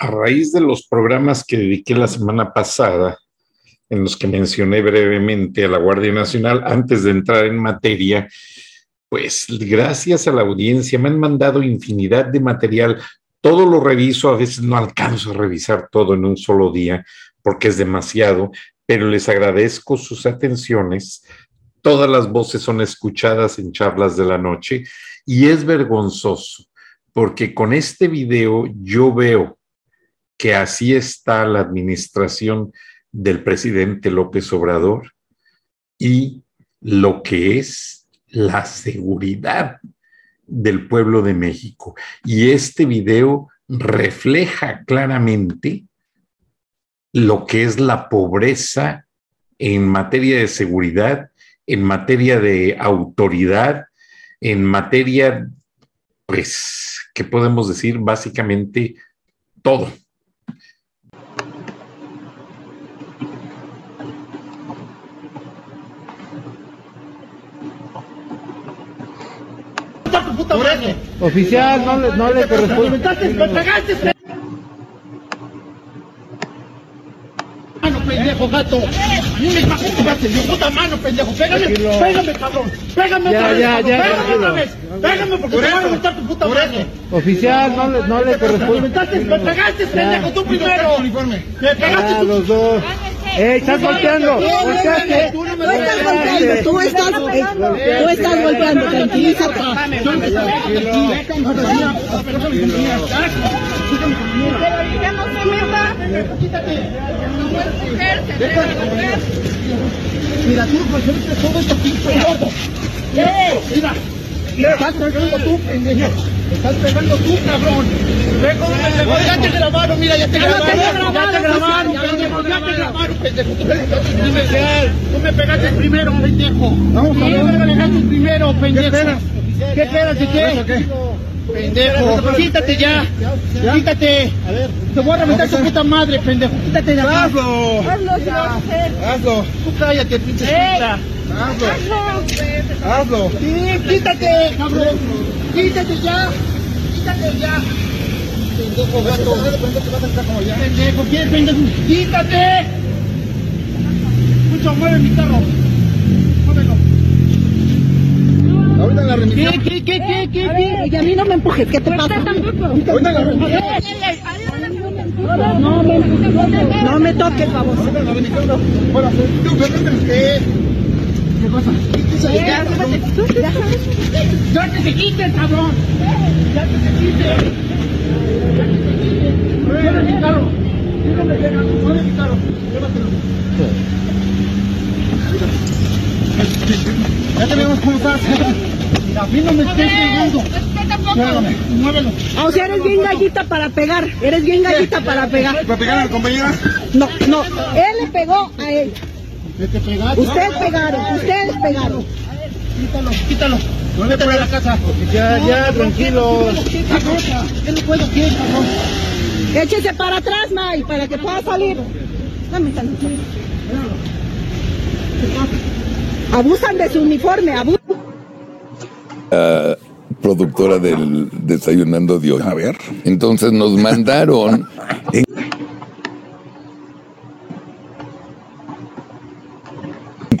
a raíz de los programas que dediqué la semana pasada, en los que mencioné brevemente a la Guardia Nacional, antes de entrar en materia, pues gracias a la audiencia me han mandado infinidad de material. Todo lo reviso, a veces no alcanzo a revisar todo en un solo día porque es demasiado, pero les agradezco sus atenciones. Todas las voces son escuchadas en charlas de la noche y es vergonzoso porque con este video yo veo que así está la administración del presidente López Obrador y lo que es la seguridad del pueblo de México. Y este video refleja claramente lo que es la pobreza en materia de seguridad, en materia de autoridad, en materia, pues, que podemos decir básicamente todo. Oficial, no le, no le corresponde. ¡Me pegaste! Mano, pendejo, gato. Me pegaste, mi puta mano, pendejo. Pégame, pégame, cabrón. Pégame otra vez, ya, ya, Pégame otra vez. Pégame porque te voy a levantar tu puta mano. Oficial, no le, no le corresponde. Me pegaste, pendejo, tú primero. Me pegaste Ya, tú. los dos. ¡Eh, estás golpeando! Tú estás golpeando, tú estás, tú estás golpeando, tranquilízate. Mira, tú resuelves todo esto, gordo. Mira, me estás tú, pendejo. Estás pegando tú, cabrón. Pego, ya te grabaron, mira, ya te grabaron. Ya te grabaron, ya te grabaron, pendejo. Tú me- pegaste primero, pendejo. Vamos ver. Tú me pegaste primero, pendejo. ¿Qué esperas de qué? Pendejo, quítate ya. Quítate. A ver. Te voy a reventar tu puta madre, pendejo. Quítate de aquí. ¡Hazlo! ¡Hazlo! Tú cállate, pinche puta. ¡Hazlo! Sí, quítate, cabrón. Quítate ya. Quítate ya. Pendejo gato. Pendejo, ¿quieres pendejo? Quítate. Mucho, mueve mi carro. Muévelo. Ahorita en la remisión. ¿Qué, qué, qué, qué, qué, qué? Oye, a mí no me empujes, ¿qué te pasa? Ahorita en la remisión. No me, no me toques, vamos. Ahorita la remisión. Bueno, tú. ¿Qué? ¿Qué pasa? Quítese ya. Ya que se quite, cabrón. Ya que se quite. Ya que se quite. Mueve mi carro. Mueve mi carro. Llévatelo. Ya te vemos cómo estás. A mí no me estés pegando. Muévelo, muévelo. O sea, eres bien gallita para pegar, eres bien gallita para pegar. ¿Para pegar a la compañera? No, no, él le pegó a ella. ¿De te pegaste? Ustedes pegaron, ustedes pegaron. Quítalo, quítalo. No le a la casa. Ya, ya, tranquilos. ¿Qué cosa? ¿Qué no puedo hacer, cabrón? Échese para atrás, May, para que pueda salir. Dame tantito. Abusan de su uniforme, abusan. productora del Desayunando de hoy. A ver. Entonces nos mandaron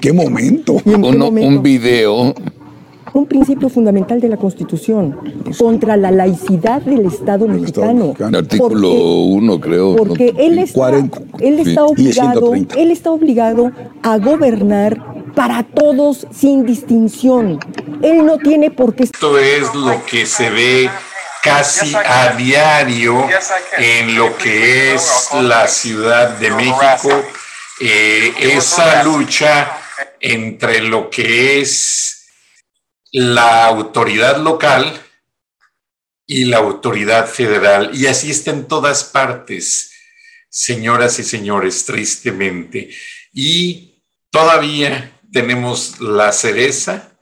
en- ¿En qué momento? un, video un principio fundamental de la Constitución, contra la laicidad del Estado mexicano. Artículo 1, creo. Porque él, está, él, está obligado, él está obligado a gobernar para todos sin distinción. Él no tiene por qué... Esto es lo que se ve casi a diario en lo que es la Ciudad de México, eh, esa lucha entre lo que es la autoridad local y la autoridad federal. Y así está en todas partes, señoras y señores, tristemente. Y todavía tenemos la cereza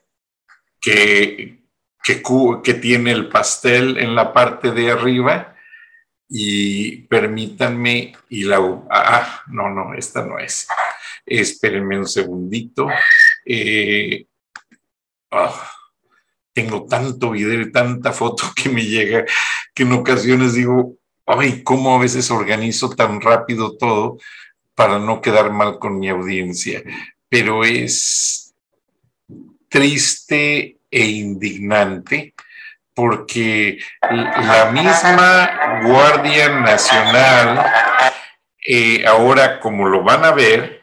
que, que, tiene el pastel en la parte de arriba y permítanme y la ah no no esta no es espérenme un segundito. Eh, ah, tengo tanto video y tanta foto que me llega que en ocasiones digo ay cómo a veces organizo tan rápido todo para no quedar mal con mi audiencia pero es triste e indignante porque la misma Guardia Nacional, eh, ahora como lo van a ver,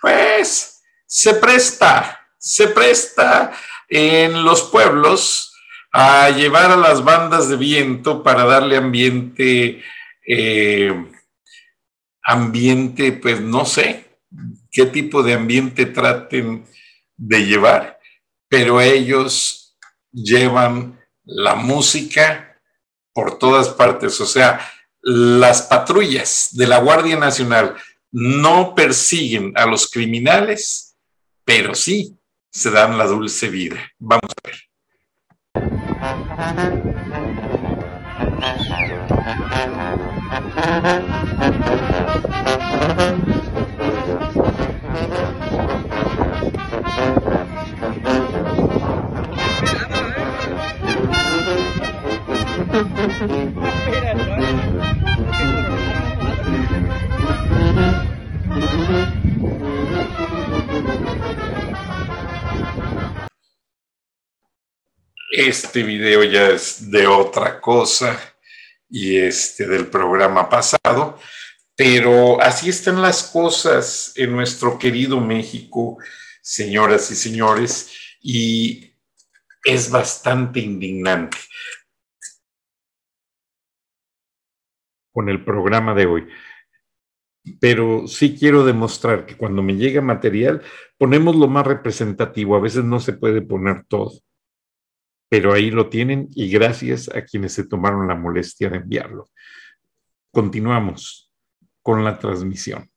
pues se presta, se presta en los pueblos a llevar a las bandas de viento para darle ambiente, eh, ambiente, pues no sé, qué tipo de ambiente traten de llevar, pero ellos llevan la música por todas partes. O sea, las patrullas de la Guardia Nacional no persiguen a los criminales, pero sí se dan la dulce vida. Vamos a ver. Este video ya es de otra cosa y este del programa pasado, pero así están las cosas en nuestro querido México, señoras y señores, y es bastante indignante. con el programa de hoy. Pero sí quiero demostrar que cuando me llega material, ponemos lo más representativo. A veces no se puede poner todo. Pero ahí lo tienen y gracias a quienes se tomaron la molestia de enviarlo. Continuamos con la transmisión.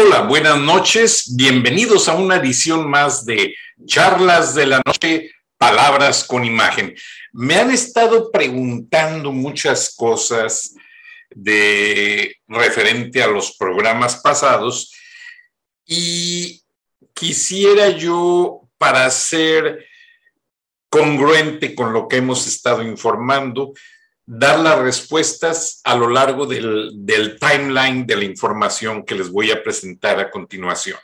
Hola, buenas noches. Bienvenidos a una edición más de Charlas de la Noche, Palabras con Imagen. Me han estado preguntando muchas cosas de referente a los programas pasados y quisiera yo, para ser congruente con lo que hemos estado informando, dar las respuestas a lo largo del, del, timeline de la información que les voy a presentar a continuación.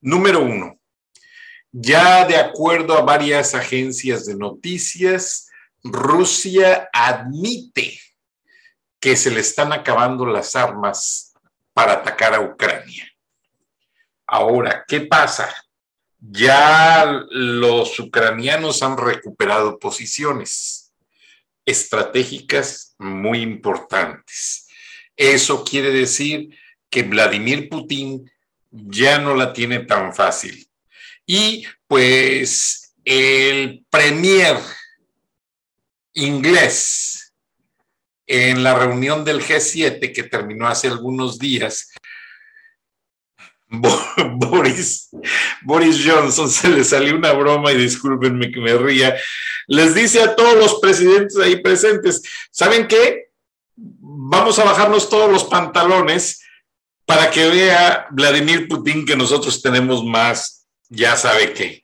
Número uno, ya de acuerdo a varias agencias de noticias, Rusia admite que se le están acabando las armas para atacar a Ucrania. Ahora, ¿qué pasa? Ya los ucranianos han recuperado posiciones estratégicas muy importantes. Eso quiere decir que Vladimir Putin ya no la tiene tan fácil y pues el premier inglés en la reunión del G7 que terminó hace algunos días, Boris, Johnson se le salió una broma y discúlpenme que me ría, les dice a todos los presidentes ahí presentes, ¿saben qué? Vamos a bajarnos todos los pantalones para que vea Vladimir Putin que nosotros tenemos más ya sabe qué.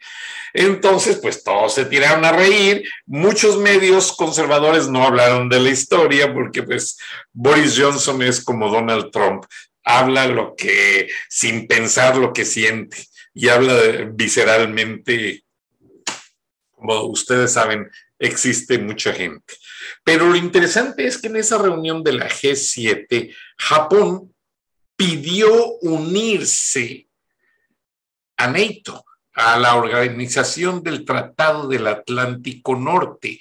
Entonces, pues todos se tiraron a reír. Muchos medios conservadores no hablaron de la historia porque pues Boris Johnson es como Donald Trump, habla lo que sin pensar lo que siente. y habla visceralmente, como ustedes saben, existe mucha gente. Pero lo interesante es que en esa reunión de la G7, Japón pidió unirse a NATO, a la Organización del Tratado del Atlántico Norte.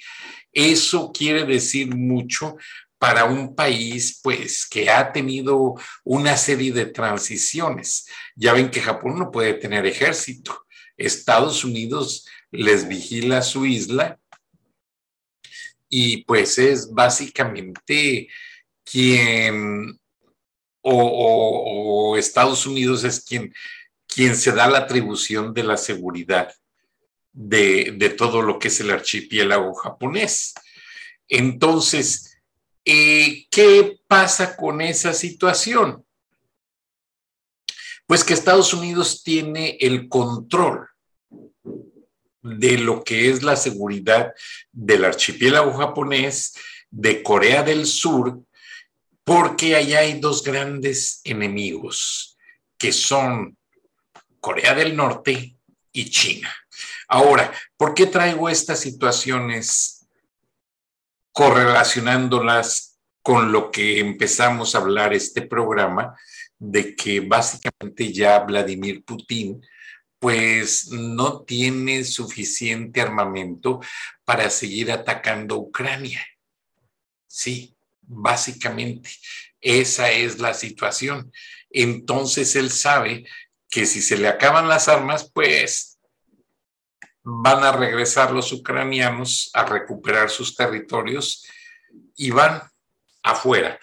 Eso quiere decir mucho para un país pues que ha tenido una serie de transiciones. Ya ven que Japón no puede tener ejército. Estados Unidos les vigila su isla y pues es básicamente quien o, Estados Unidos es quien, quien se da la atribución de la seguridad de, todo lo que es el archipiélago japonés. Entonces, eh, ¿Qué pasa con esa situación? Pues que Estados Unidos tiene el control de lo que es la seguridad del archipiélago japonés, de Corea del Sur, porque allá hay dos grandes enemigos, que son Corea del Norte y China. Ahora, ¿por qué traigo estas situaciones correlacionándolas con lo que empezamos a hablar este programa, de que básicamente ya Vladimir Putin pues no tiene suficiente armamento para seguir atacando Ucrania. Sí, básicamente esa es la situación. Entonces él sabe que si se le acaban las armas, pues van a regresar los ucranianos a recuperar sus territorios y van afuera.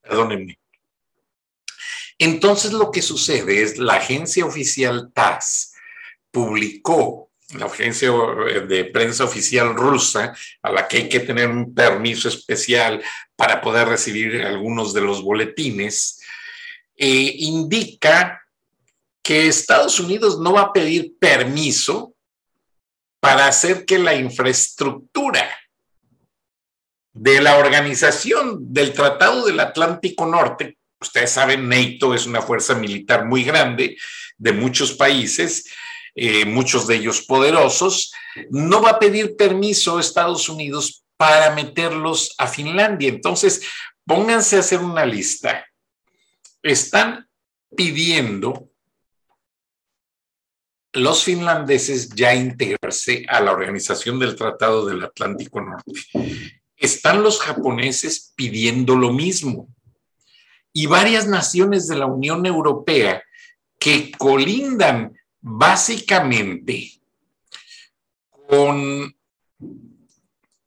Perdónenme. Entonces lo que sucede es la agencia oficial TASS publicó, la agencia de prensa oficial rusa, a la que hay que tener un permiso especial para poder recibir algunos de los boletines, eh, indica que Estados Unidos no va a pedir permiso para hacer que la infraestructura de la organización del Tratado del Atlántico Norte, ustedes saben, NATO es una fuerza militar muy grande de muchos países, eh, muchos de ellos poderosos, no va a pedir permiso a Estados Unidos para meterlos a Finlandia. Entonces, pónganse a hacer una lista. Están pidiendo los finlandeses ya integrarse a la organización del Tratado del Atlántico Norte. Están los japoneses pidiendo lo mismo. Y varias naciones de la Unión Europea que colindan básicamente con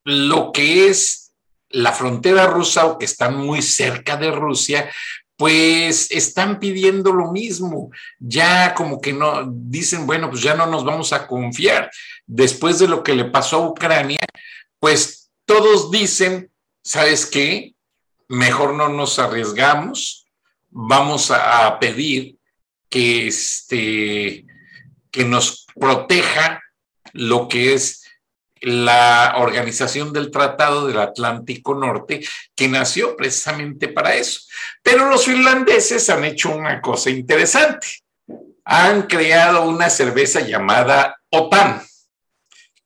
lo que es la frontera rusa o que están muy cerca de Rusia, pues están pidiendo lo mismo. Ya como que no, dicen, bueno, pues ya no nos vamos a confiar. Después de lo que le pasó a Ucrania, pues todos dicen, ¿sabes qué? Mejor no nos arriesgamos, vamos a, pedir que, este, que nos proteja lo que es la organización del Tratado del Atlántico Norte, que nació precisamente para eso. Pero los finlandeses han hecho una cosa interesante. Han creado una cerveza llamada OTAN.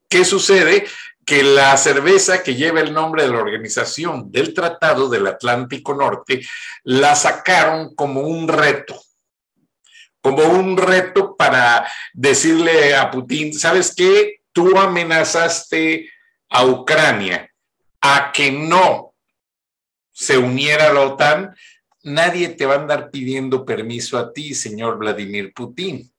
¿Qué sucede? Que la cerveza que lleva el nombre de la organización del Tratado del Atlántico Norte la sacaron como un reto como un reto para decirle a Putin, ¿sabes qué? Tú amenazaste a Ucrania a que no se uniera a la OTAN, nadie te va a andar pidiendo permiso a ti, señor Vladimir Putin.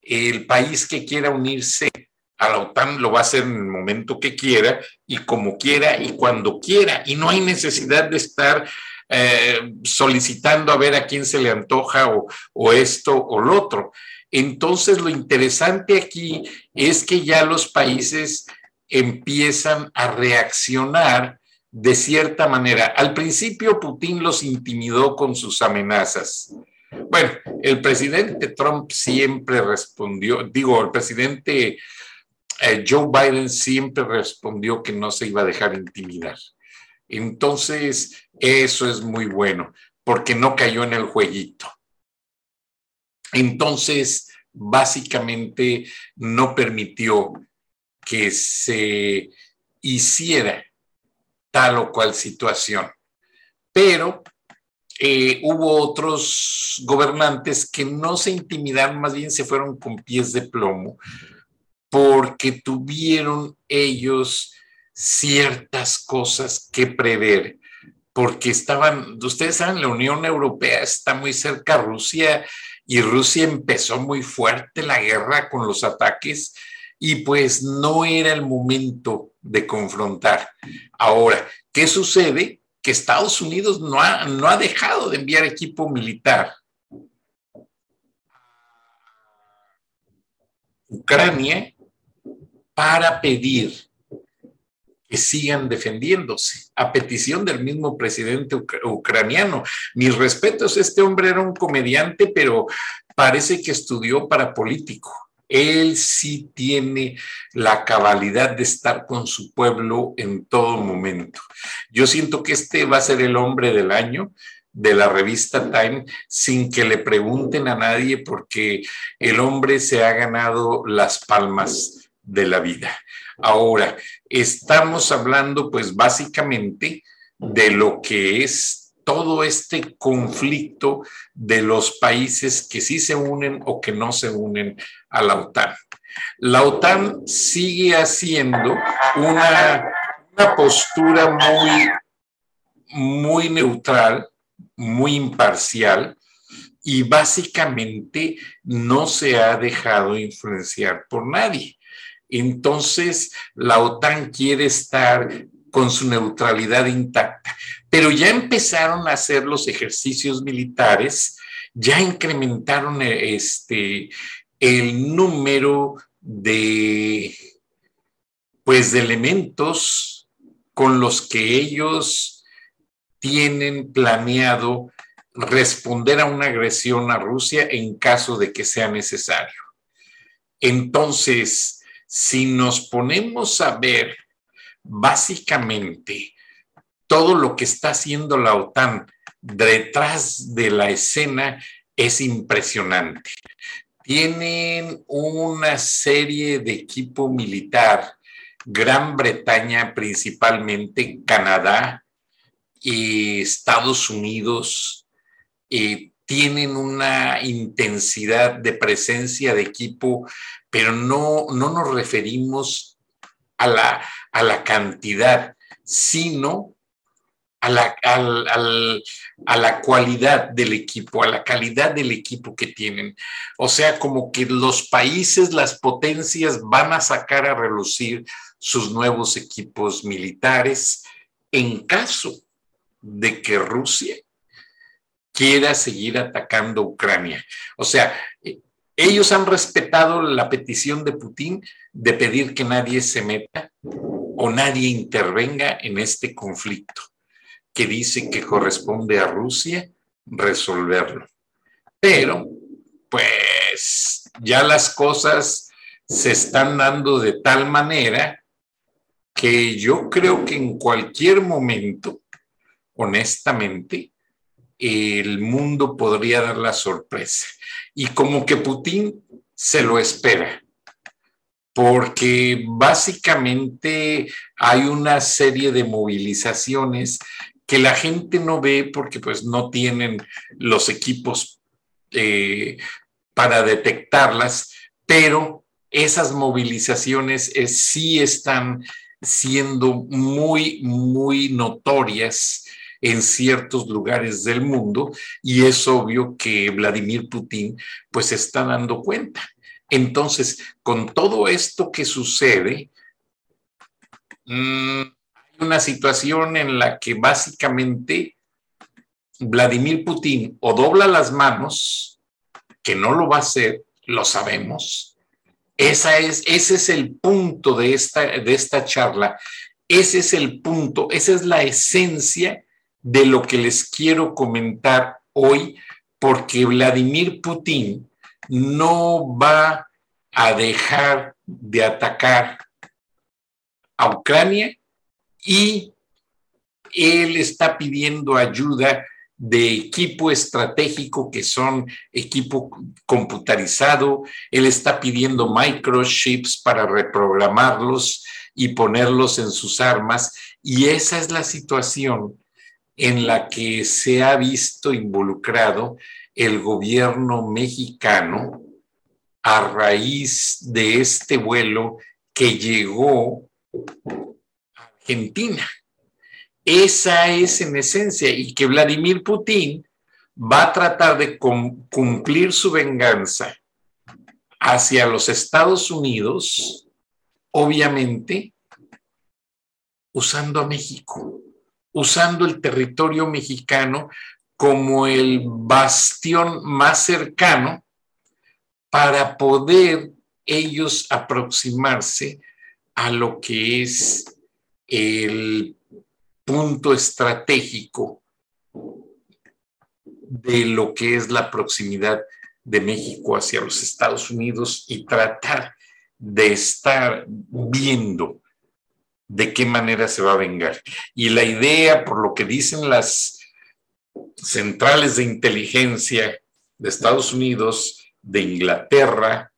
El país que quiera unirse a la OTAN lo va a hacer en el momento que quiera y como quiera y cuando quiera. Y no hay necesidad de estar eh, solicitando a ver a quién se le antoja o, o esto o lo otro. Entonces, lo interesante aquí es que ya los países empiezan a reaccionar de cierta manera. Al principio, Putin los intimidó con sus amenazas. Bueno, el presidente Trump siempre respondió, digo, el presidente eh, Joe Biden siempre respondió que no se iba a dejar intimidar. Entonces, eso es muy bueno, porque no cayó en el jueguito. Entonces, básicamente no permitió que se hiciera tal o cual situación. Pero eh, hubo otros gobernantes que no se intimidaron, más bien se fueron con pies de plomo, porque tuvieron ellos ciertas cosas que prever, porque estaban, ustedes saben, la Unión Europea está muy cerca Rusia y Rusia empezó muy fuerte la guerra con los ataques y pues no era el momento de confrontar. Ahora, ¿qué sucede? Que Estados Unidos no ha, no ha dejado de enviar equipo militar. Ucrania para pedir que sigan defendiéndose, a petición del mismo presidente ucraniano. Mis respetos, este hombre era un comediante, pero parece que estudió para político. Él sí tiene la cabalidad de estar con su pueblo en todo momento. Yo siento que este va a ser el hombre del año de la revista Time sin que le pregunten a nadie porque el hombre se ha ganado las palmas de la vida. Ahora, estamos hablando pues básicamente de lo que es todo este conflicto de los países que sí se unen o que no se unen a la OTAN. La OTAN sigue haciendo una, postura muy, muy neutral, muy imparcial, y básicamente no se ha dejado influenciar por nadie. Entonces, la OTAN quiere estar con su neutralidad intacta, pero ya empezaron a hacer los ejercicios militares, ya incrementaron eh, este, el número de, pues, de elementos con los que ellos tienen planeado responder a una agresión a Rusia en caso de que sea necesario. Entonces, si nos ponemos a ver básicamente todo lo que está haciendo la OTAN detrás de la escena, es impresionante. Tienen una serie de equipo militar, Gran Bretaña principalmente, Canadá y Estados Unidos, eh, tienen una intensidad de presencia de equipo pero no, no nos referimos a la, a la cantidad, sino a la, a la cualidad del equipo, a la calidad del equipo que tienen. O sea, como que los países, las potencias van a sacar a relucir sus nuevos equipos militares en caso de que Rusia quiera seguir atacando Ucrania. O sea, ellos han respetado la petición de Putin de pedir que nadie se meta o nadie intervenga en este conflicto, que dice que corresponde a Rusia resolverlo. Pero, pues, ya las cosas se están dando de tal manera que yo creo que en cualquier momento, honestamente, el mundo podría dar la sorpresa. Y como que Putin se lo espera, porque básicamente hay una serie de movilizaciones que la gente no ve porque pues no tienen los equipos eh, para detectarlas, pero esas movilizaciones eh, sí están siendo muy, muy notorias en ciertos lugares del mundo y es obvio que Vladimir Putin pues se está dando cuenta. Entonces, con todo esto que sucede, mm, hay una situación en la que básicamente Vladimir Putin o dobla las manos, que no lo va a hacer, lo sabemos. Esa es, ese es el punto de esta, de esta charla. Ese es el punto, esa es la esencia de lo que les quiero comentar hoy, porque Vladimir Putin no va a dejar de atacar a Ucrania y él está pidiendo ayuda de equipo estratégico que son equipo computarizado. Él está pidiendo microchips para reprogramarlos y ponerlos en sus armas. Y esa es la situación en la que se ha visto involucrado el gobierno mexicano a raíz de este vuelo que llegó a Argentina. Esa es en esencia y que Vladimir Putin va a tratar de cumplir su venganza hacia los Estados Unidos, obviamente, usando a México, usando el territorio mexicano como el bastión más cercano para poder ellos aproximarse a lo que es el punto estratégico de lo que es la proximidad de México hacia los Estados Unidos y tratar de estar viendo de qué manera se va a vengar. Y la idea, por lo que dicen las centrales de inteligencia de Estados Unidos, de Inglaterra,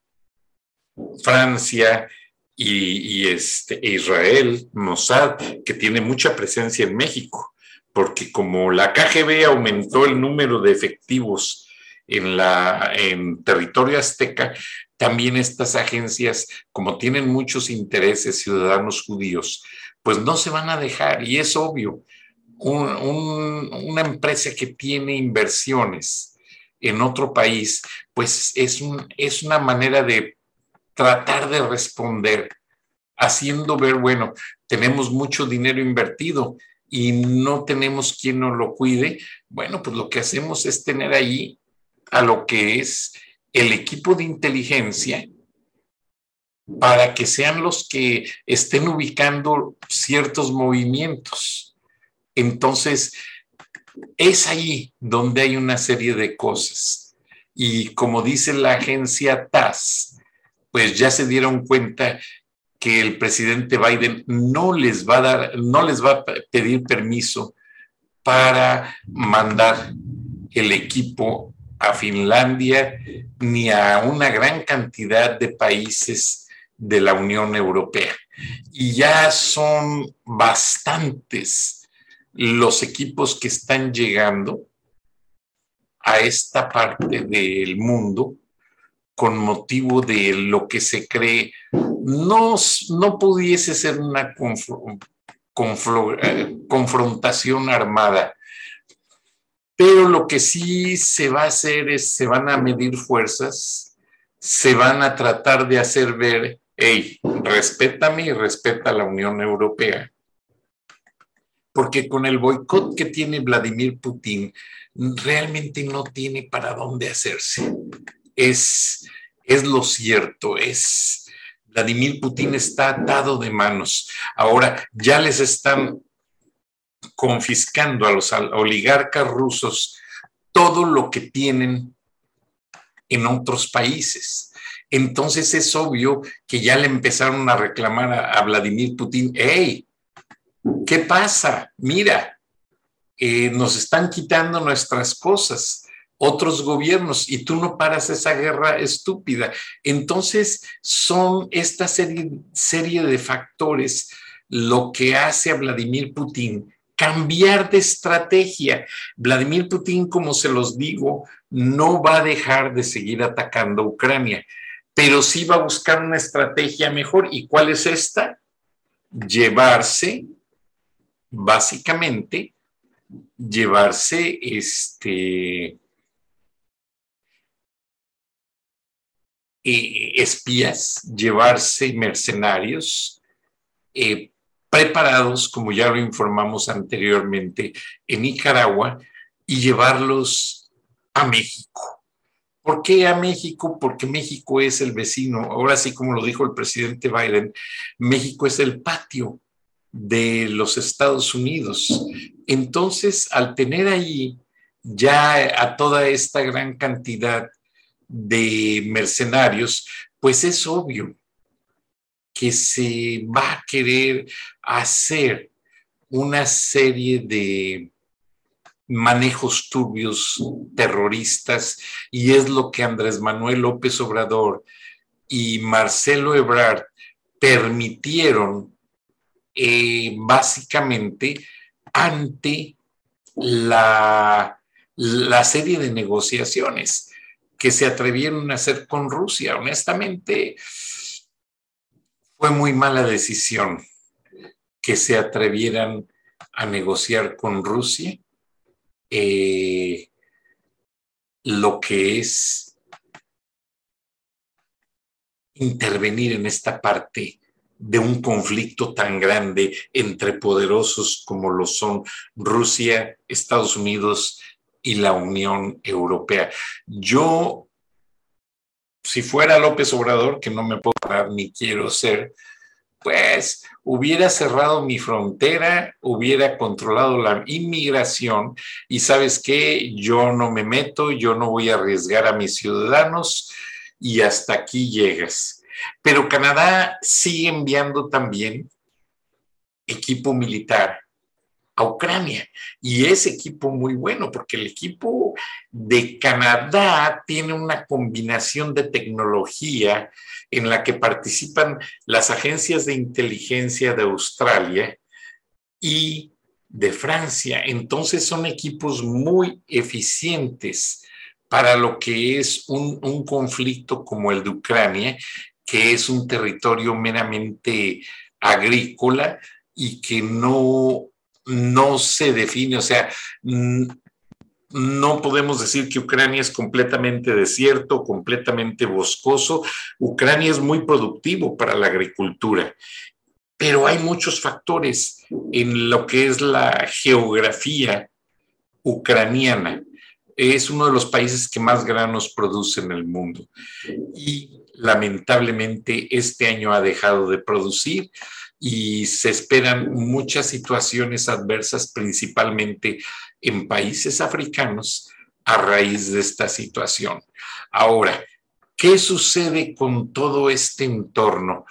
Francia y, este, Israel, Mossad, que tiene mucha presencia en México, porque como la KGB aumentó el número de efectivos en, la, en territorio azteca, también estas agencias, como tienen muchos intereses ciudadanos judíos, pues no se van a dejar, y es obvio, una empresa que tiene inversiones en otro país, pues es, es una manera de tratar de responder, haciendo ver, bueno, tenemos mucho dinero invertido y no tenemos quien nos lo cuide, bueno, pues lo que hacemos es tener ahí a lo que es el equipo de inteligencia para que sean los que estén ubicando ciertos movimientos. Entonces, es ahí donde hay una serie de cosas. Y como dice la agencia TAS, pues ya se dieron cuenta que el presidente Biden no les va a dar, no les va a pedir permiso para mandar el equipo a Finlandia ni a una gran cantidad de países de la Unión Europea. Y ya son bastantes los equipos que están llegando a esta parte del mundo con motivo de lo que se cree, no, no pudiese ser una eh, confrontación armada. Pero lo que sí se va a hacer es, se van a medir fuerzas, se van a tratar de hacer ver, hey, respétame y respeta a la Unión Europea. Porque con el boicot que tiene Vladimir Putin, realmente no tiene para dónde hacerse es, es lo cierto, es Vladimir Putin está atado de manos. Ahora ya les están confiscando a los oligarcas rusos todo lo que tienen en otros países. Entonces es obvio que ya le empezaron a reclamar a, Vladimir Putin, hey, ¿qué pasa? Mira, eh, nos están quitando nuestras cosas otros gobiernos y tú no paras esa guerra estúpida. Entonces son esta serie, serie de factores lo que hace a Vladimir Putin cambiar de estrategia. Vladimir Putin, como se los digo, no va a dejar de seguir atacando a Ucrania, pero sí va a buscar una estrategia mejor. ¿Y cuál es esta? Llevarse, básicamente, llevarse este, Eh, espías, llevarse mercenarios eh, preparados, como ya lo informamos anteriormente, en Nicaragua y llevarlos a México. ¿Por qué a México? Porque México es el vecino. Ahora sí, como lo dijo el presidente Biden, México es el patio de los Estados Unidos. Entonces, al tener ahí ya a toda esta gran cantidad de mercenarios, pues es obvio que se va a querer hacer una serie de, manejos turbios terroristas y es lo que Andrés Manuel López Obrador y Marcelo Ebrard permitieron eh, básicamente ante la, la serie de negociaciones que se atrevieron a hacer con Rusia. Honestamente, fue muy mala decisión que se atrevieran a negociar con Rusia eh, lo que es intervenir en esta parte de un conflicto tan grande entre poderosos como lo son Rusia, Estados Unidos y la Unión Europea. Yo, si fuera López Obrador, que no me puedo parar ni quiero ser, pues hubiera cerrado mi frontera, hubiera controlado la inmigración y sabes qué, yo no me meto, yo no voy a arriesgar a mis ciudadanos y hasta aquí llegas. Pero Canadá sigue enviando también equipo militar a Ucrania. Y es equipo muy bueno porque el equipo de Canadá tiene una combinación de tecnología en la que participan las agencias de inteligencia de Australia y de Francia. Entonces son equipos muy eficientes para lo que es un, un conflicto como el de Ucrania, que es un territorio meramente agrícola y que no no se define, o sea, no podemos decir que Ucrania es completamente desierto, completamente boscoso. Ucrania es muy productivo para la agricultura, pero hay muchos factores en lo que es la geografía ucraniana. Es uno de los países que más granos produce en el mundo y lamentablemente este año ha dejado de producir y se esperan muchas situaciones adversas, principalmente en países africanos, a raíz de esta situación. Ahora, ¿qué sucede con todo este entorno?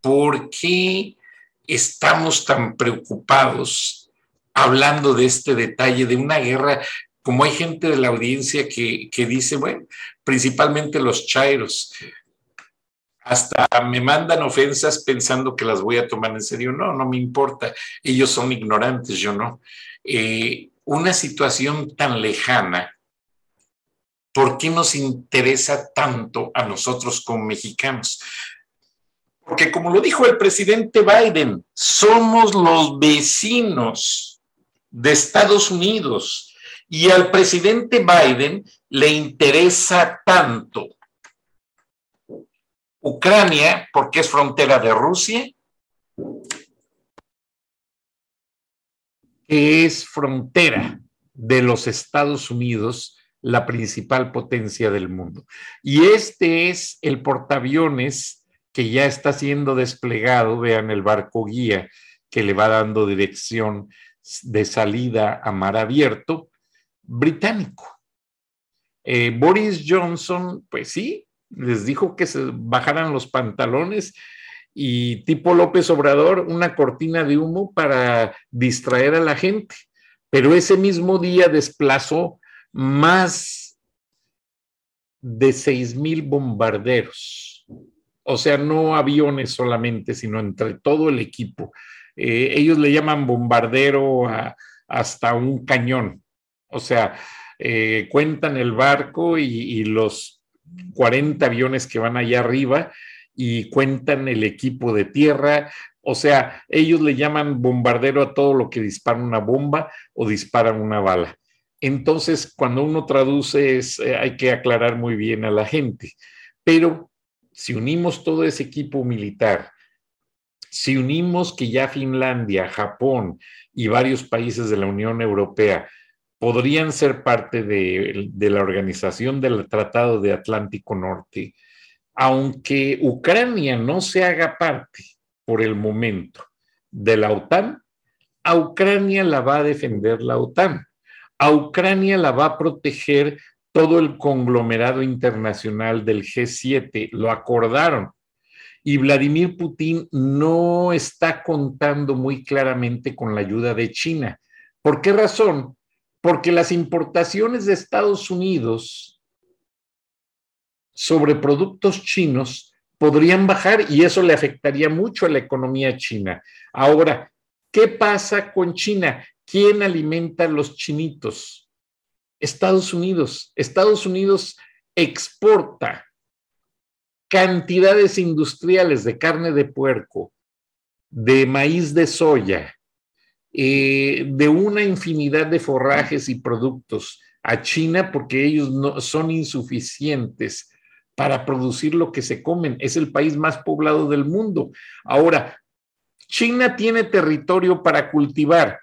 ¿Por qué estamos tan preocupados hablando de este detalle de una guerra? Como hay gente de la audiencia que, que dice, bueno, principalmente los chairos, hasta me mandan ofensas pensando que las voy a tomar en serio. No, no me importa. Ellos son ignorantes, yo no. Eh, una situación tan lejana, ¿por qué nos interesa tanto a nosotros como mexicanos? Porque como lo dijo el presidente Biden, somos los vecinos de Estados Unidos y al presidente Biden le interesa tanto Ucrania, porque es frontera de Rusia, que es frontera de los Estados Unidos, la principal potencia del mundo. Y este es el portaaviones que ya está siendo desplegado, vean el barco guía que le va dando dirección de salida a mar abierto, británico. Eh, Boris Johnson, pues sí, les dijo que se bajaran los pantalones y tipo López Obrador, una cortina de humo para distraer a la gente. Pero ese mismo día desplazó más de seis mil bombarderos. O sea, no aviones solamente, sino entre todo el equipo. Eh, ellos le llaman bombardero hasta un cañón. O sea, eh, cuentan el barco y los 40 aviones que van allá arriba y cuentan el equipo de tierra. O sea, ellos le llaman bombardero a todo lo que dispara una bomba o dispara una bala. Entonces, cuando uno traduce, eh, hay que aclarar muy bien a la gente. Pero si unimos todo ese equipo militar, si unimos que ya Finlandia, Japón y varios países de la Unión Europea podrían ser parte de, la organización del Tratado de Atlántico Norte, aunque Ucrania no se haga parte por el momento de la OTAN, a Ucrania la va a defender la OTAN, a Ucrania la va a proteger todo el conglomerado internacional del G7, lo acordaron. Y Vladimir Putin no está contando muy claramente con la ayuda de China. ¿Por qué razón? Porque las importaciones de Estados Unidos sobre productos chinos podrían bajar y eso le afectaría mucho a la economía china. Ahora, ¿qué pasa con China? ¿Quién alimenta a los chinitos? Estados Unidos. Estados Unidos exporta cantidades industriales de carne de puerco, de maíz de soya, eh, de una infinidad de forrajes y productos a China porque ellos no son insuficientes para producir lo que se comen. Es el país más poblado del mundo. Ahora, China tiene territorio para cultivar,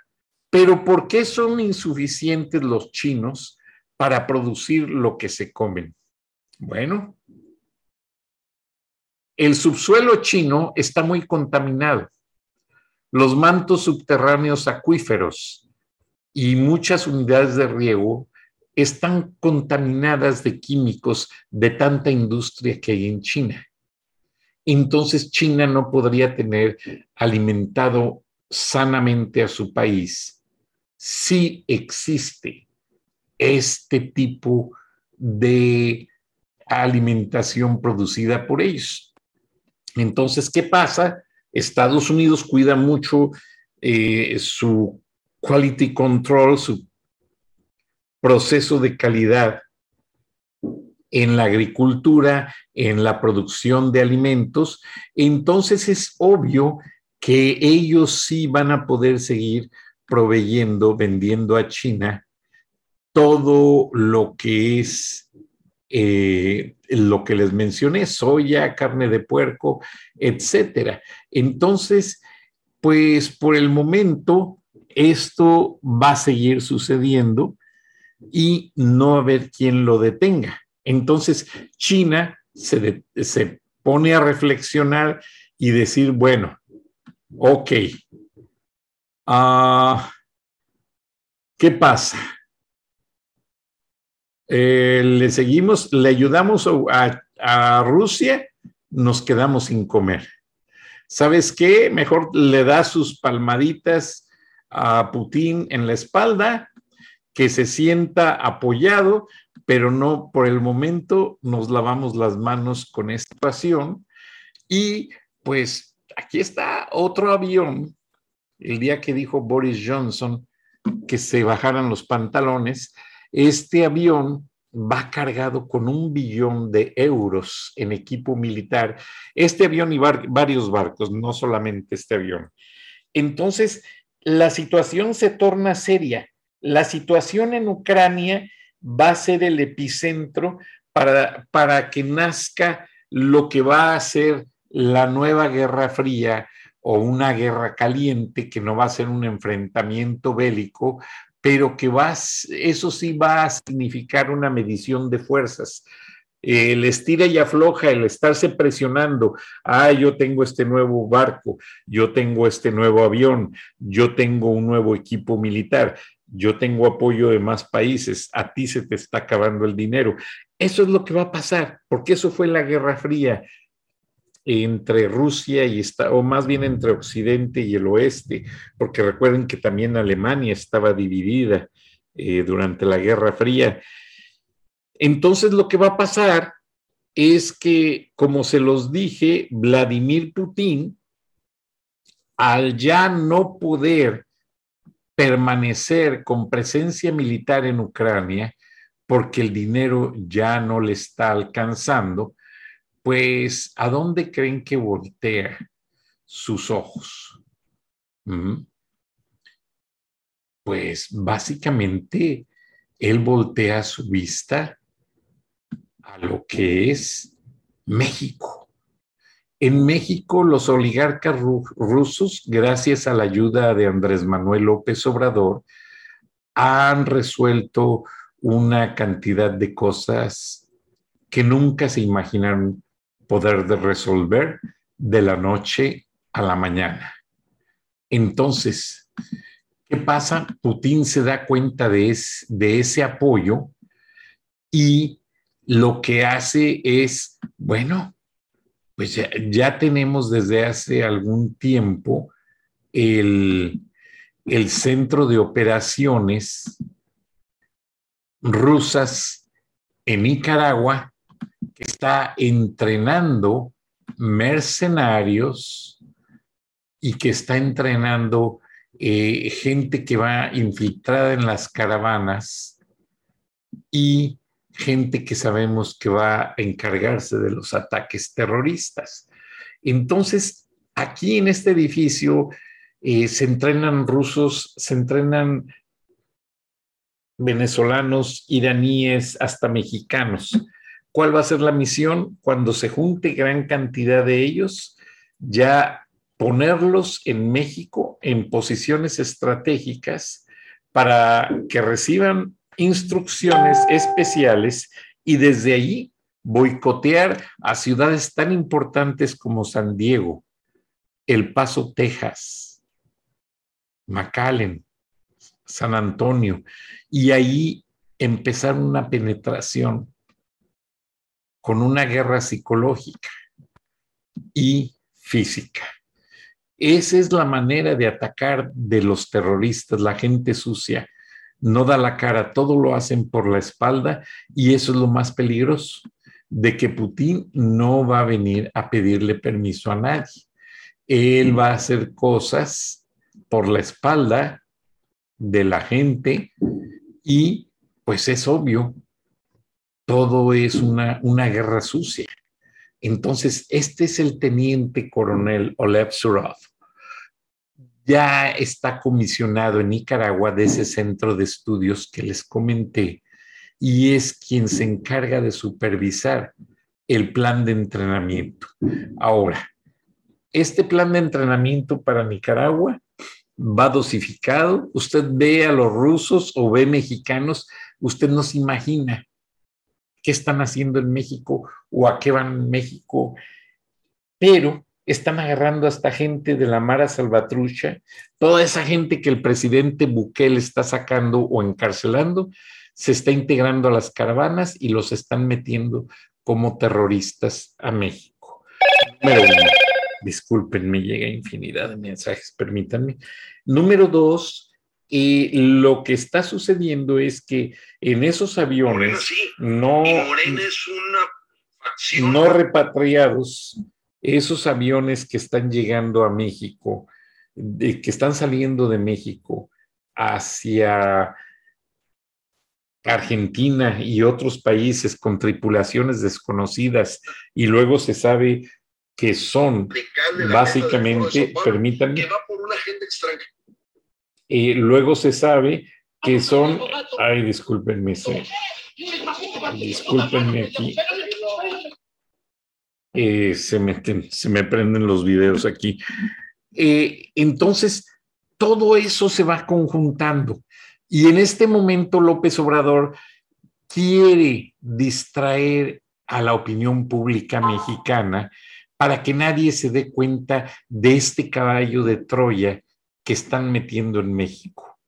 pero ¿por qué son insuficientes los chinos para producir lo que se comen? Bueno, el subsuelo chino está muy contaminado. Los mantos subterráneos acuíferos y muchas unidades de riego están contaminadas de químicos de tanta industria que hay en China. Entonces China no podría tener alimentado sanamente a su país si existe este tipo de alimentación producida por ellos. Entonces, ¿qué pasa? Estados Unidos cuida mucho eh, su quality control, su proceso de calidad en la agricultura, en la producción de alimentos, entonces es obvio que ellos sí van a poder seguir proveyendo, vendiendo a China todo lo que es eh, lo que les mencioné, soya, carne de puerco, etcétera. Entonces, pues por el momento esto va a seguir sucediendo y no haber quien lo detenga. Entonces, China se, se pone a reflexionar y decir, bueno, ok, uh, ¿qué pasa? Eh, le seguimos, le ayudamos a, a, Rusia, nos quedamos sin comer. ¿Sabes qué? Mejor le da sus palmaditas a Putin en la espalda que se sienta apoyado, pero no por el momento nos lavamos las manos con esta situación. Y pues aquí está otro avión, el día que dijo Boris Johnson que se bajaran los pantalones, este avión va cargado con un billón de euros en equipo militar. Este avión y varios barcos, no solamente este avión. Entonces, la situación se torna seria la situación en Ucrania va a ser el epicentro para, para que nazca lo que va a ser la nueva guerra fría o una guerra caliente que no va a ser un enfrentamiento bélico, pero que va, eso sí va a significar una medición de fuerzas. El estira y afloja, el estarse presionando, ah, yo tengo este nuevo barco, yo tengo este nuevo avión, yo tengo un nuevo equipo militar, yo tengo apoyo de más países, a ti se te está acabando el dinero. Eso es lo que va a pasar, porque eso fue la Guerra Fría entre Rusia y o más bien entre Occidente y el Oeste, porque recuerden que también Alemania estaba dividida eh, durante la Guerra Fría. Entonces lo que va a pasar es que, como se los dije, Vladimir Putin, al ya no poder permanecer con presencia militar en Ucrania porque el dinero ya no le está alcanzando, pues ¿a dónde creen que voltea sus ojos? ¿Mm? Pues básicamente él voltea su vista a lo que es México. En México, los oligarcas rusos, gracias a la ayuda de Andrés Manuel López Obrador, han resuelto una cantidad de cosas que nunca se imaginaron poder resolver de la noche a la mañana. Entonces, ¿qué pasa? Putin se da cuenta de, de ese apoyo y lo que hace es, bueno, pues ya, tenemos desde hace algún tiempo el, centro de operaciones rusas en Nicaragua está entrenando mercenarios y que está entrenando eh, gente que va infiltrada en las caravanas y gente que sabemos que va a encargarse de los ataques terroristas. Entonces, aquí en este edificio eh, se entrenan rusos, se entrenan venezolanos, iraníes, hasta mexicanos. ¿Cuál va a ser la misión? Cuando se junte gran cantidad de ellos, ya ponerlos en México en posiciones estratégicas para que reciban instrucciones especiales y desde allí boicotear a ciudades tan importantes como San Diego, El Paso, Texas, McAllen, San Antonio, y ahí empezar una penetración con una guerra psicológica y física. Esa es la manera de atacar de los terroristas, la gente sucia. No da la cara, todo lo hacen por la espalda y eso es lo más peligroso, de que Putin no va a venir a pedirle permiso a nadie. Él va a hacer cosas por la espalda de la gente y pues es obvio, todo es una, una guerra sucia. Entonces, este es el teniente coronel Olev Surov. Ya está comisionado en Nicaragua de ese centro de estudios que les comenté y es quien se encarga de supervisar el plan de entrenamiento. Ahora, este plan de entrenamiento para Nicaragua va dosificado. Usted ve a los rusos o ve mexicanos, usted no se imagina qué están haciendo en México o a qué van en México, pero están agarrando a esta gente de la Mara Salvatrucha, toda esa gente que el presidente Bukele está sacando o encarcelando, se está integrando a las caravanas y los están metiendo como terroristas a México. Número uno. Disculpen, me llega infinidad de mensajes, permítanme. Número dos, eh, lo que está sucediendo es que en esos aviones no, no repatriados, esos aviones que están llegando a México, que están saliendo de México hacia Argentina y otros países con tripulaciones desconocidas y luego se sabe que son básicamente, permítanme, y luego se sabe que son, ay, discúlpenme, discúlpenme aquí, eh, se, me, se me prenden los videos aquí. Eh, entonces, todo eso se va conjuntando. Y en este momento López Obrador quiere distraer a la opinión pública mexicana para que nadie se dé cuenta de este caballo de Troya que están metiendo en México.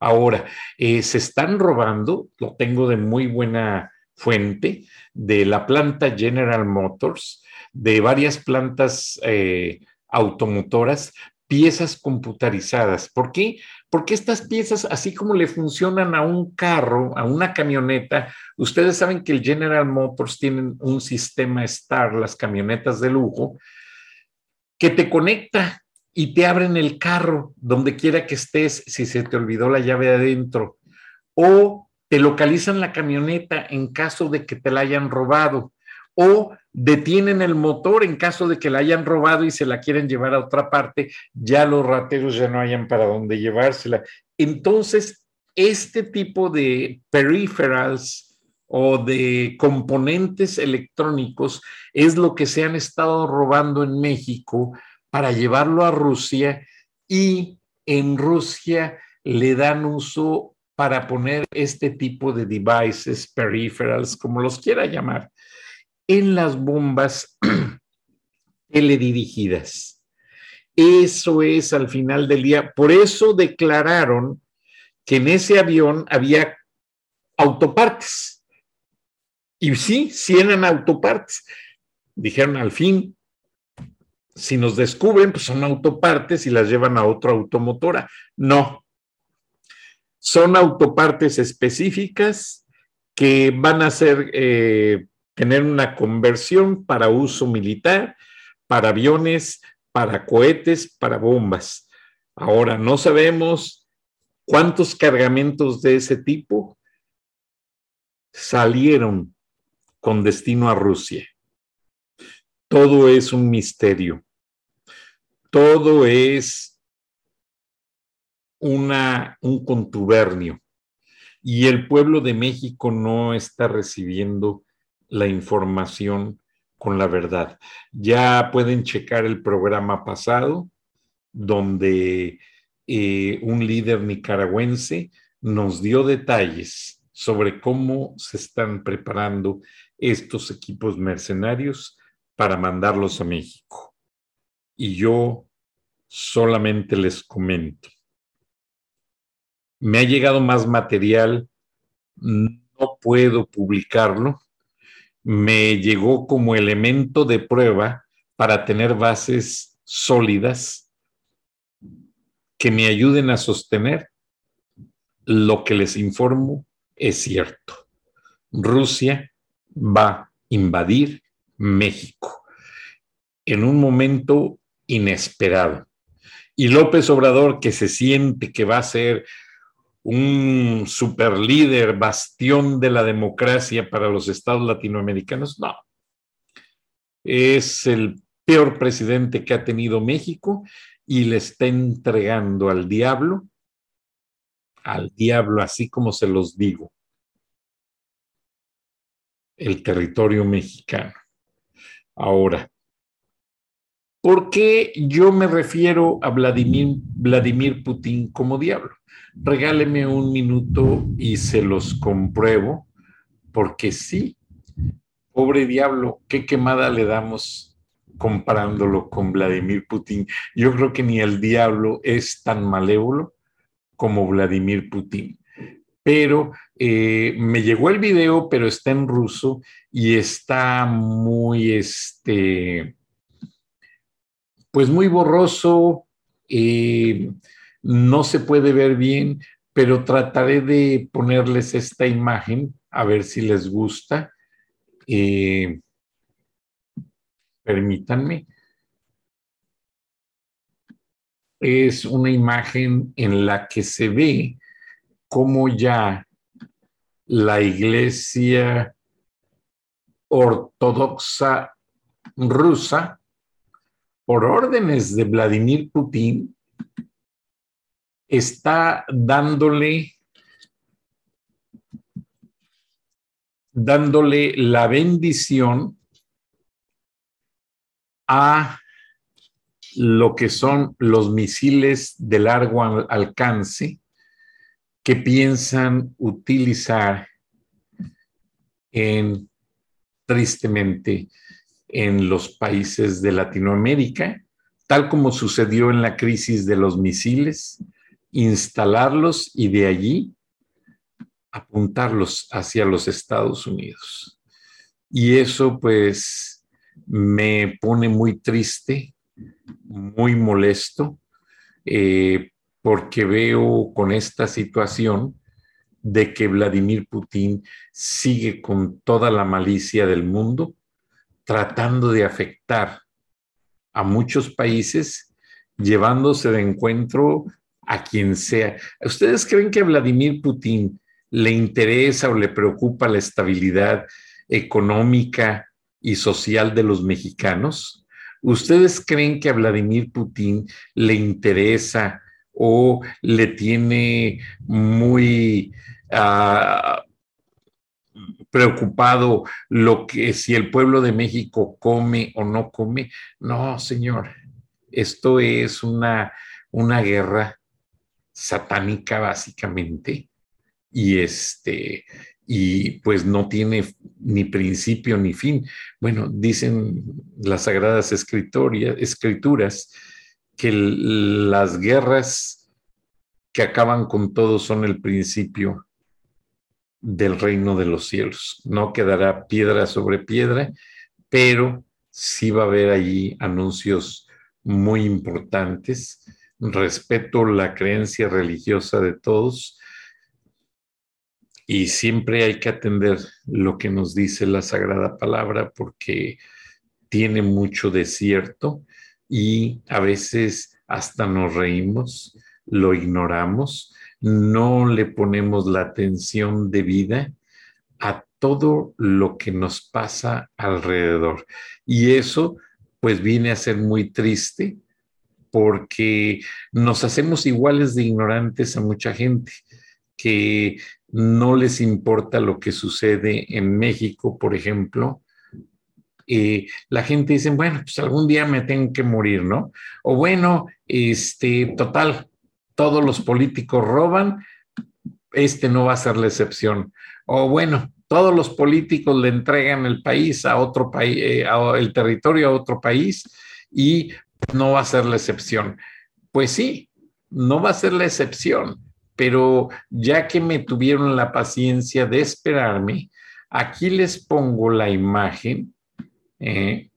Ahora, eh, se están robando, lo tengo de muy buena fuente, de la planta General Motors, de varias plantas eh, automotoras, piezas computarizadas. ¿Por qué? Porque estas piezas, así como le funcionan a un carro, a una camioneta, ustedes saben que el General Motors tiene un sistema STAR, las camionetas de lujo, que te conecta y te abren el carro donde quiera que estés si se te olvidó la llave adentro. O te localizan la camioneta en caso de que te la hayan robado o detienen el motor en caso de que la hayan robado y se la quieren llevar a otra parte, ya los rateros ya no hayan para dónde llevársela. Entonces, este tipo de peripherals o de componentes electrónicos es lo que se han estado robando en México para llevarlo a Rusia y en Rusia le dan uso para poner este tipo de devices, peripherals, como los quiera llamar en las bombas teledirigidas. Eso es al final del día. Por eso declararon que en ese avión había autopartes. Y sí, sí eran autopartes. Dijeron al fin, si nos descubren, pues son autopartes y las llevan a otra automotora. No. Son autopartes específicas que van a ser, eh, tener una conversión para uso militar, para aviones, para cohetes, para bombas. Ahora, no sabemos cuántos cargamentos de ese tipo salieron con destino a Rusia. Todo es un misterio. Todo es una, un contubernio. Y el pueblo de México no está recibiendo la información con la verdad. Ya pueden checar el programa pasado, donde eh, un líder nicaragüense nos dio detalles sobre cómo se están preparando estos equipos mercenarios para mandarlos a México. Y yo solamente les comento. Me ha llegado más material, no puedo publicarlo. Me llegó como elemento de prueba para tener bases sólidas que me ayuden a sostener lo que les informo es cierto. Rusia va a invadir México en un momento inesperado. Y López Obrador, que se siente que va a ser un superlíder, bastión de la democracia para los estados latinoamericanos, no. Es el peor presidente que ha tenido México y le está entregando al diablo al diablo, así como se los digo, el territorio mexicano. Ahora, ¿por qué yo me refiero a Vladimir, Putin como diablo? Regáleme un minuto y se los compruebo, porque sí, pobre diablo, qué quemada le damos comparándolo con Vladimir Putin. Yo creo que ni el diablo es tan malévolo como Vladimir Putin. Pero eh, me llegó el video, pero está en ruso y está muy, este, pues muy borroso, eh, no se puede ver bien, pero trataré de ponerles esta imagen a ver si les gusta. Eh, permítanme es una imagen en la que se ve cómo ya la iglesia ortodoxa rusa, por órdenes de Vladimir Putin, está dándole dándole la bendición a lo que son los misiles de largo alcance que piensan utilizar en, tristemente, en los países de Latinoamérica, tal como sucedió en la crisis de los misiles, instalarlos y de allí apuntarlos hacia los Estados Unidos. Y eso pues me pone muy triste muy molesto eh, porque veo con esta situación de que Vladimir Putin sigue con toda la malicia del mundo tratando de afectar a muchos países, llevándose de encuentro a quien sea. ¿Ustedes creen que a Vladimir Putin le interesa o le preocupa la estabilidad económica y social de los mexicanos? ¿Ustedes creen que a Vladimir Putin le interesa o le tiene muy ah, preocupado lo que si el pueblo de México come o no come? No, señor. Esto es una, una guerra satánica básicamente y este y pues no tiene ni principio ni fin. Bueno, dicen las sagradas escrituras que las guerras que acaban con todo son el principio del reino de los cielos. No quedará piedra sobre piedra, pero sí va a haber allí anuncios muy importantes. Respeto la creencia religiosa de todos, Y siempre hay que atender lo que nos dice la Sagrada Palabra porque tiene mucho de cierto y a veces hasta nos reímos, lo ignoramos, no le ponemos la atención debida a todo lo que nos pasa alrededor. Y eso pues viene a ser muy triste porque nos hacemos iguales de ignorantes a mucha gente que no les importa lo que sucede en México, por ejemplo. Eh, la gente dice, bueno, pues algún día me tengo que morir, ¿no? O bueno, este, total, todos los políticos roban, este no va a ser la excepción. O bueno, todos los políticos le entregan el país a otro país, eh, el territorio a otro país y no va a ser la excepción. Pues sí, no va a ser la excepción, pero ya que me tuvieron la paciencia de esperarme, aquí les pongo la imagen eh,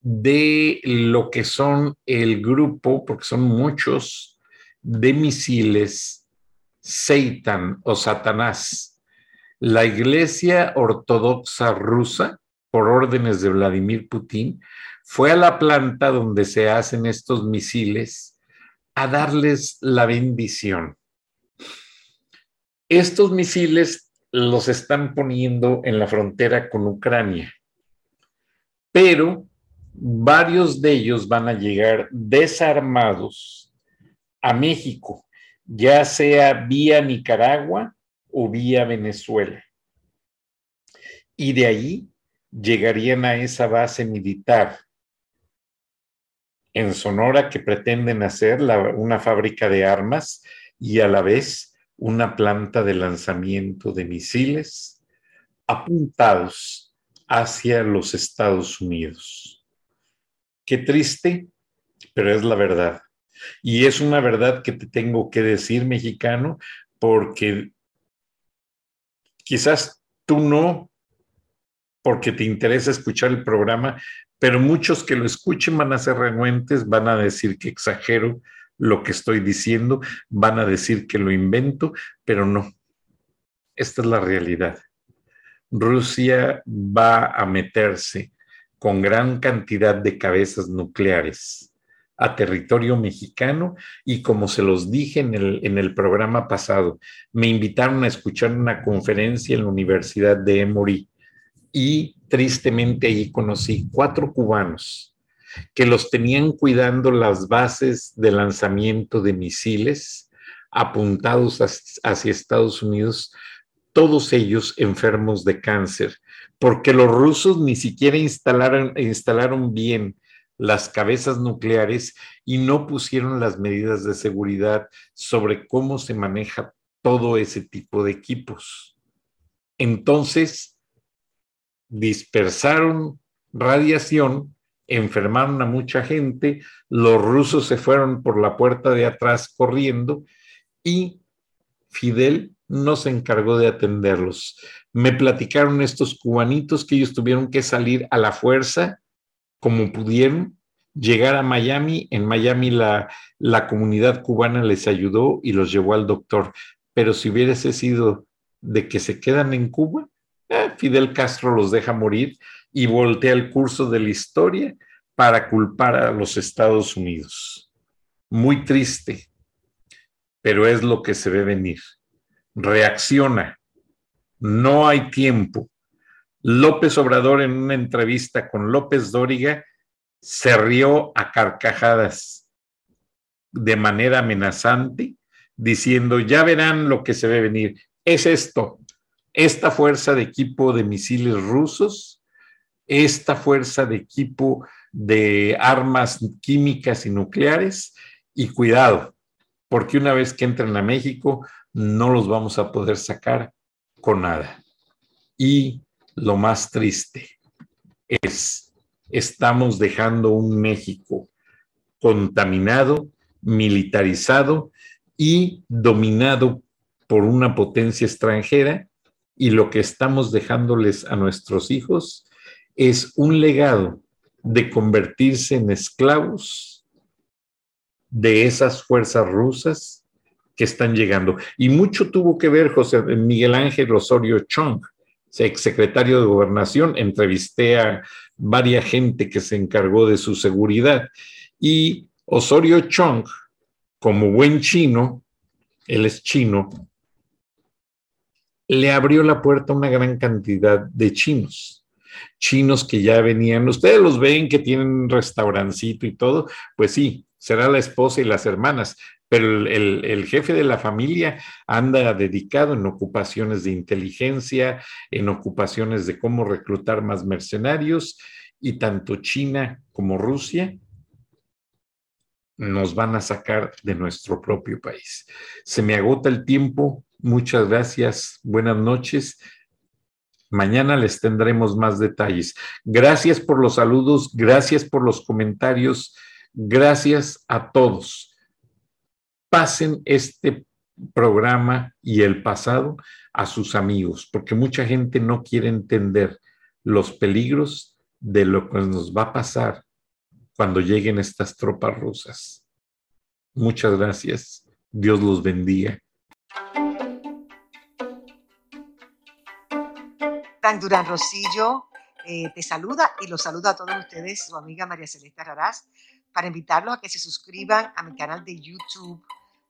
de lo que son el grupo, porque son muchos, de misiles Seitan o Satanás. La Iglesia Ortodoxa rusa, por órdenes de Vladimir Putin, fue a la planta donde se hacen estos misiles a darles la bendición. Estos misiles los están poniendo en la frontera con Ucrania, pero varios de ellos van a llegar desarmados a México, ya sea vía Nicaragua o vía Venezuela. Y de ahí llegarían a esa base militar en Sonora que pretenden hacer una fábrica de armas y a la vez una planta de lanzamiento de misiles apuntados hacia los Estados Unidos. Qué triste, pero es la verdad. Y es una verdad que te tengo que decir, mexicano, porque quizás tú no, porque te interesa escuchar el programa, pero muchos que lo escuchen van a ser renuentes, van a decir que exagero lo que estoy diciendo, van a decir que lo invento, pero no. Esta es la realidad. Rusia va a meterse con gran cantidad de cabezas nucleares a territorio mexicano y como se los dije en el, en el programa pasado, me invitaron a escuchar una conferencia en la Universidad de Emory y tristemente allí conocí cuatro cubanos que los tenían cuidando las bases de lanzamiento de misiles apuntados hacia Estados Unidos, todos ellos enfermos de cáncer, porque los rusos ni siquiera instalaron, bien las cabezas nucleares y no pusieron las medidas de seguridad sobre cómo se maneja todo ese tipo de equipos. Entonces, dispersaron radiación, enfermaron a mucha gente, los rusos se fueron por la puerta de atrás corriendo y Fidel no se encargó de atenderlos. Me platicaron estos cubanitos que ellos tuvieron que salir a la fuerza como pudieron, llegar a Miami. En Miami la, la comunidad cubana les ayudó y los llevó al doctor. Pero si hubiese sido de que se quedan en Cuba, eh, Fidel Castro los deja morir y voltea el curso de la historia para culpar a los Estados Unidos. Muy triste, pero es lo que se ve venir. Reacciona. No hay tiempo. López Obrador en una entrevista con López Dóriga se rió a carcajadas de manera amenazante, diciendo, ya verán lo que se ve venir. Es esto, esta fuerza de equipo de misiles rusos, esta fuerza de equipo de armas químicas y nucleares, y cuidado, porque una vez que entren a México, no los vamos a poder sacar con nada. Y lo más triste es, estamos dejando un México contaminado, militarizado y dominado por una potencia extranjera y lo que estamos dejándoles a nuestros hijos es un legado de convertirse en esclavos de esas fuerzas rusas están llegando. Y mucho tuvo que ver José Miguel Ángel Osorio Chong, secretario de Gobernación. Entrevisté a varias gente que se encargó de su seguridad. Y Osorio Chong, como buen chino, él es chino, le abrió la puerta a una gran cantidad de chinos. Chinos que ya venían, ustedes los ven que tienen un restaurancito y todo, pues sí, será la esposa y las hermanas, pero el, jefe de la familia anda dedicado en ocupaciones de inteligencia, en ocupaciones de cómo reclutar más mercenarios, y tanto China como Rusia nos van a sacar de nuestro propio país. Se me agota el tiempo. Muchas gracias. Buenas noches. Mañana les tendremos más detalles. Gracias por los saludos, gracias por los comentarios, gracias a todos. Pasen este programa y el pasado a sus amigos, porque mucha gente no quiere entender los peligros de lo que nos va a pasar cuando lleguen estas tropas rusas. Muchas gracias. Dios los bendiga. Dan Durán Rosillo eh, te saluda y los saluda a todos ustedes, su amiga María Celeste Raraz, para invitarlos a que se suscriban a mi canal de YouTube,